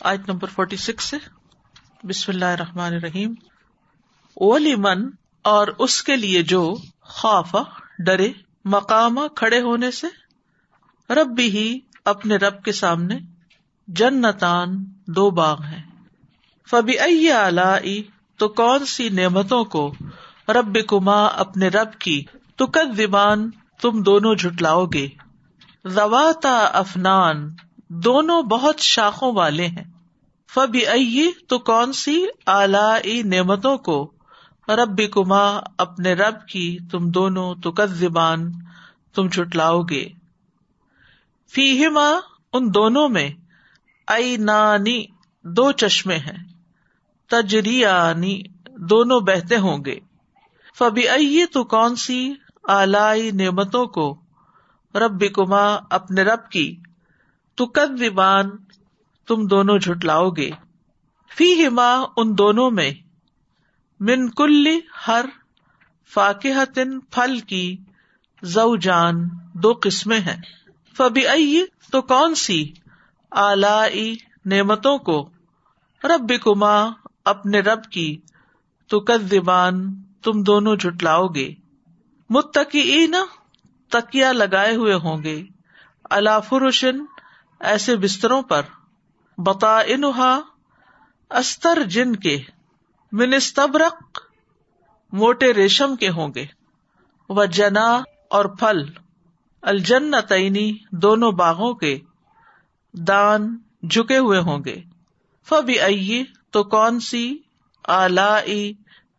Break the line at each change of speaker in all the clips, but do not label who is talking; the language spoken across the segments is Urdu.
آیت نمبر فورٹی سکس سے۔ بسم اللہ الرحمن الرحیم۔ اولی من اور اس کے لیے جو خوف ڈرے، مقام کھڑے ہونے سے رب بھی ہی اپنے رب کے سامنے جنتان دو باغ ہیں۔ فبی ائی تو کون سی نعمتوں کو رب کما اپنے رب کی تو کد تم دونوں جھٹلاؤ گے؟ زواتا افنان دونوں بہت شاخوں والے ہیں۔ فبی ائی تو کون سی اعلی نعمتوں کو رب کما اپنے رب کی تم دونوں تو زبان تم چٹلاؤ گے۔ فی ہما ان دونوں میں ائی نانی دو چشمے ہیں۔ تجری دونوں بہتے ہوں گے۔ فبی ائی تو کون سی اعلی نعمتوں کو رب کما اپنے رب کی تو کد زبان تم دونوں جھٹلاؤ گے۔ فی ہما ان دونوں میں، من کل ہر فاقن پھل کی زو جان دو قسمیں ہیں۔ فبی تو کون سی اعلی نعمتوں کو؟ رب کما اپنے رب کی تو کد تم دونوں جٹلاؤ گے۔ متقی تکیا لگائے ہوئے ہوں گے۔ اللہ فروشن ایسے بستروں پر بتا انہا استر جن کے منستبرق موٹے ریشم کے ہوں گے وہ جنا اور پھل الجن تعینی دونوں باغوں کے دان جھکے ہوئے ہوں گے۔ فبی ائی تو کون سی اعلی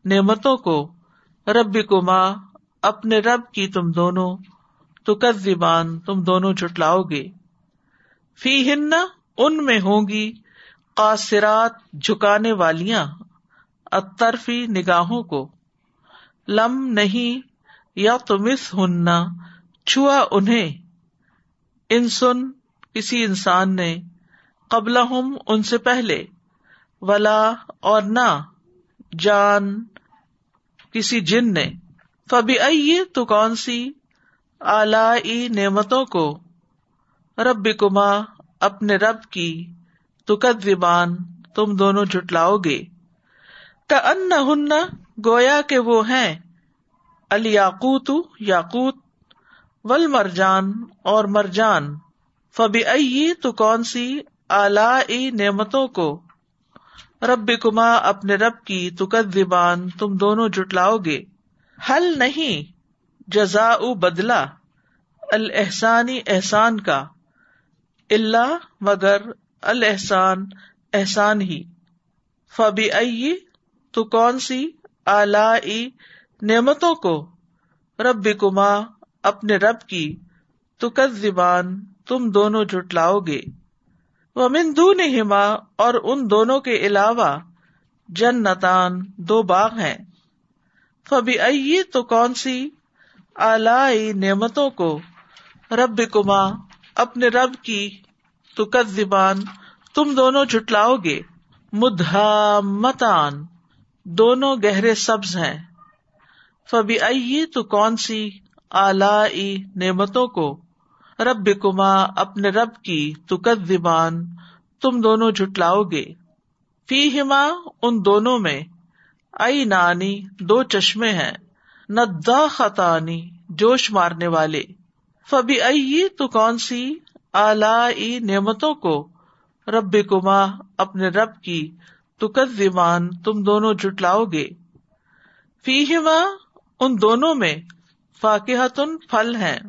نعمتوں کو رب کما اپنے رب کی تم دونوں تو تم دونوں چٹلاؤ گے۔ فی ہن ان میں ہوں گی قاصرات جھکانے والیاں اترفی نگاہوں کو۔ لم نہیں یا تمس ہننا چھوا انہیں۔ انسن، کسی انسان نے قبل ہم ان سے پہلے۔ ولا اور نہ، جان، کسی جن نے۔ فبی تو کون سی اعلی نعمتوں کو؟ رب کما اپنے رب کی تو زبان تم دونوں جٹلاؤ گے۔ کا ان ہن گویا کے وہ ہیں، الیاقوت، یاقوت ول مرجان اور مرجان۔ فبی ائی تو کون سی اعلی نعمتوں کو؟ رب کما اپنے رب کی تو زبان تم دونوں جٹلاؤ گے۔ حل نہیں جزا بدلا الحسانی احسان کا۔ اللہ مگر الحسان احسان ہی۔ فبی ائی تو کون سی اعلی نعمتوں کو؟ رب کما اپنے رب کی۔ تو کد زبان تم دونوں جٹلاؤ گے۔ وہ مندو نما اور ان دونوں کے علاوہ جن نتان دو باغ ہیں۔ فبی ائی تو کون سی اعلی نعمتوں کو؟ رب کما اپنے رب کی۔ تو کد زبان تم دونوں جٹلاؤ گے۔ مدھا متان دونوں گہرے سبز ہیں۔ فبی ائی تو کون سی اعلی نعمتوں کو؟ رب کما اپنے رب کی تو کد زبان تم دونوں جٹلاؤ گے۔ فی ہما ان دونوں میں ائی نانی دو چشمے ہیں۔ ندا خطانی جوش مارنے والے۔ فبی ائی تو کون سی اعلی نعمتوں کو رب کما اپنے رب کی تو زبان تم دونوں جٹلاؤ گے۔ فی ان دونوں میں فاقحتن پھل ہیں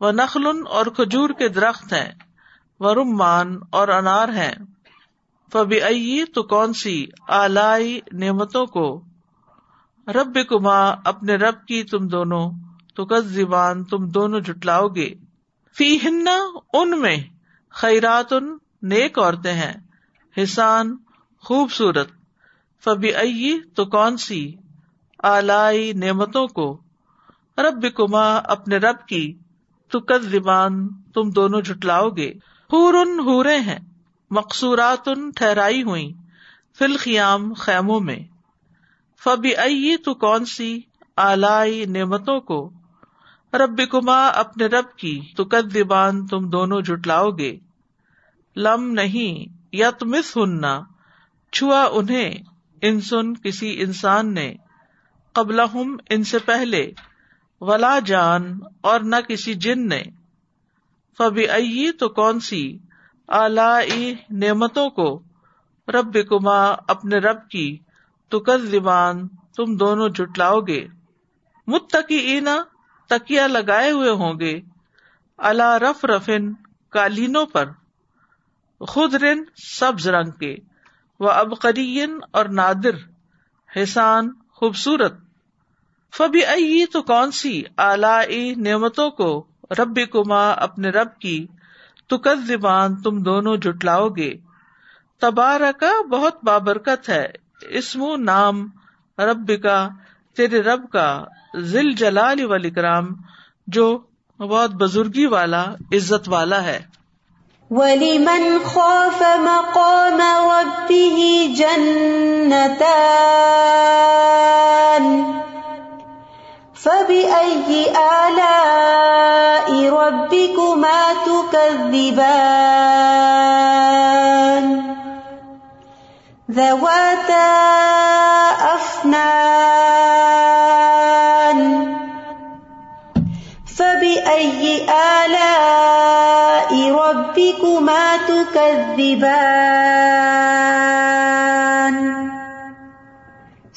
وہ نخل اور کھجور کے درخت ہیں وہ رمان اور انار ہیں۔ فبی تو کون سی اعلی نعمتوں کو؟ رب کما اپنے رب کی، تم دونوں تو کس زبان تم دونوں جٹلاؤ گے۔ فی ہن ان میں خیرات ان نیک عورتیں ہیں۔ حسان، خوبصورت۔ فبی ائی تو کون سی اعلی نعمتوں کو؟ رب کما اپنے رب کی۔ تو کد زبان تم دونوں جٹلاؤ گے۔ ہور ان ہورے ہیں۔ مقصورات ان ٹھہرائی ہوئی فلخیام خیموں میں۔ فبی ائی تو کون سی اعلی نعمتوں کو؟ رب کما اپنے رب کی تو کد زبان تم دونوں جٹلاؤ گے۔ لم نہیں یا یتمس ہننا چھوا انہیں انسن کسی انسان نے۔ قبل ان سے پہلے۔ ولا جان اور نہ کسی جن نے۔ فبی ائی تو کون سی؟ اعلی نعمتوں کو۔ رب کما اپنے رب کی تو کل زبان تم دونوں جٹلاؤ گے۔ متقی تکیا لگائے ہوئے ہوں گے۔ اللہ رف رفن کالینوں پر۔ خود رن سبز رنگ کے۔ وہ ابقرین اور نادر۔ حسان خوبصورت۔ فبی ائی تو کون سی اعلی نعمتوں کو رب کما اپنے رب کی تو کس زبان تم دونوں جٹلاؤ گے۔ تبارہ کا بہت بابرکت ہے۔ اسم نام رب کا تیرے رب کا ذل جلال والاکرام، جو بہت بزرگی والا، عزت والا ہے۔
وَلِمَنْ خَافَ مَقَامَ رَبِّهِ جَنَّتَانِ فَبِأَيِّ آلَاءِ رَبِّكُمَا تُكَذِّبَانِ ذَوَاتَا أَفْنَانِ فَبِأَيِّ آلَاءِ رَبِّكُمَا تُكَذِّبَانِ؟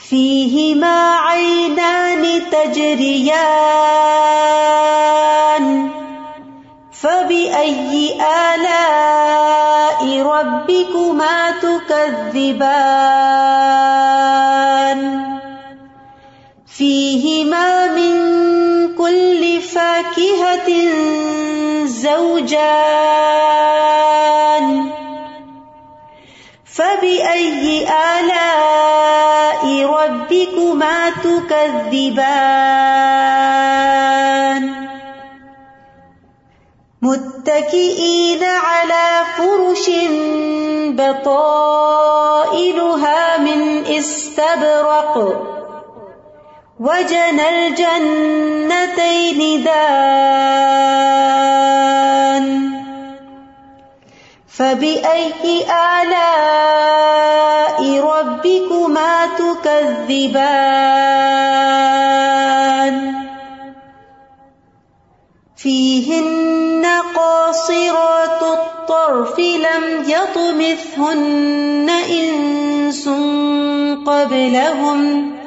فِيهِمَا عَيْنَانِ تَجْرِيَانِ. فَبِأَيِّ آلَاءِ رَبِّكُمَا تُكَذِّبَانِ؟ فِيهِمَا كُلِّ فَاكِهَةٍ زَوْجَانِ فَبِأَيِّ آلَاءِ رَبِّكُمَا تُكَذِّبَانِ متكئين على فرش بطائلها من استبرق وجنى الجنتين دان. فبأي آلاء ربكما تكذبان؟ فيهن قاصرات الطرف لم يطمثهن إنس قبلهم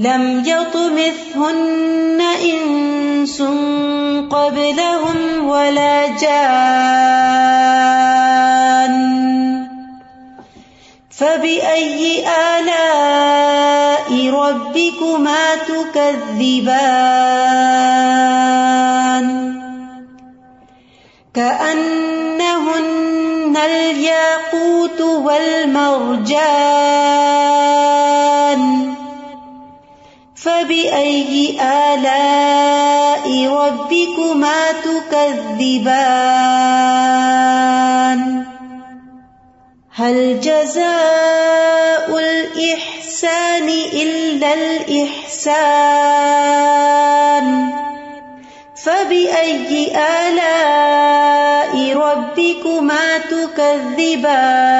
لم يطمثهن إنس قبلهم ولا جان. فبأي آلاء ربكما تكذبان؟ كأنهن الياقوت والمرجان. فبأي آلاء ربكما تكذبان؟ هل جزاء الإحسان إلا الإحسان؟ فبأي آلاء ربكما تكذبان؟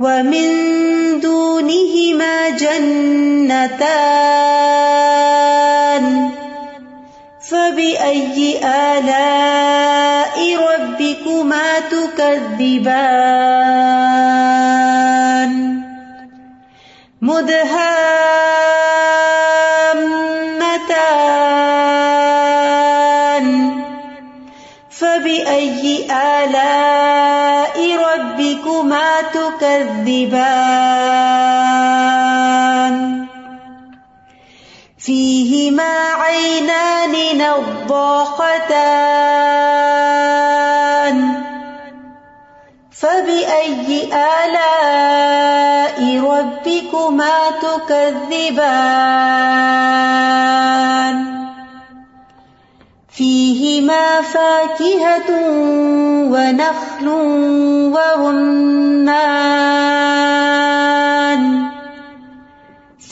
ومن جنتان. فبأي آلاء ربكما تكذبان؟ مدهان عينان فبأي آلاء ربكما تكذبان فيهما فاكهة ونخل ورمان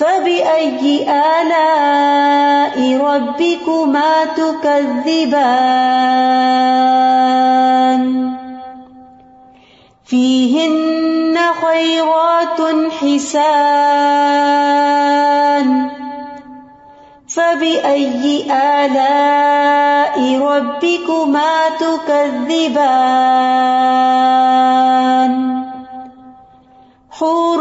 فبأي آلاء ربكما تكذبان فيهن خيرات حسان فبأي آلاء ربكما تكذبان حور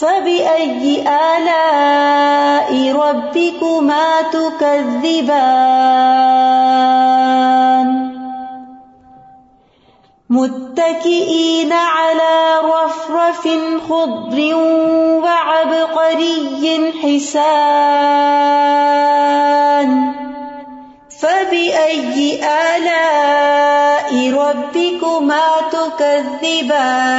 فبأي آلاء ربكما تكذبان متكئين على رفرف خضر وعبقري حسان فبأي آلاء ربكما تكذبان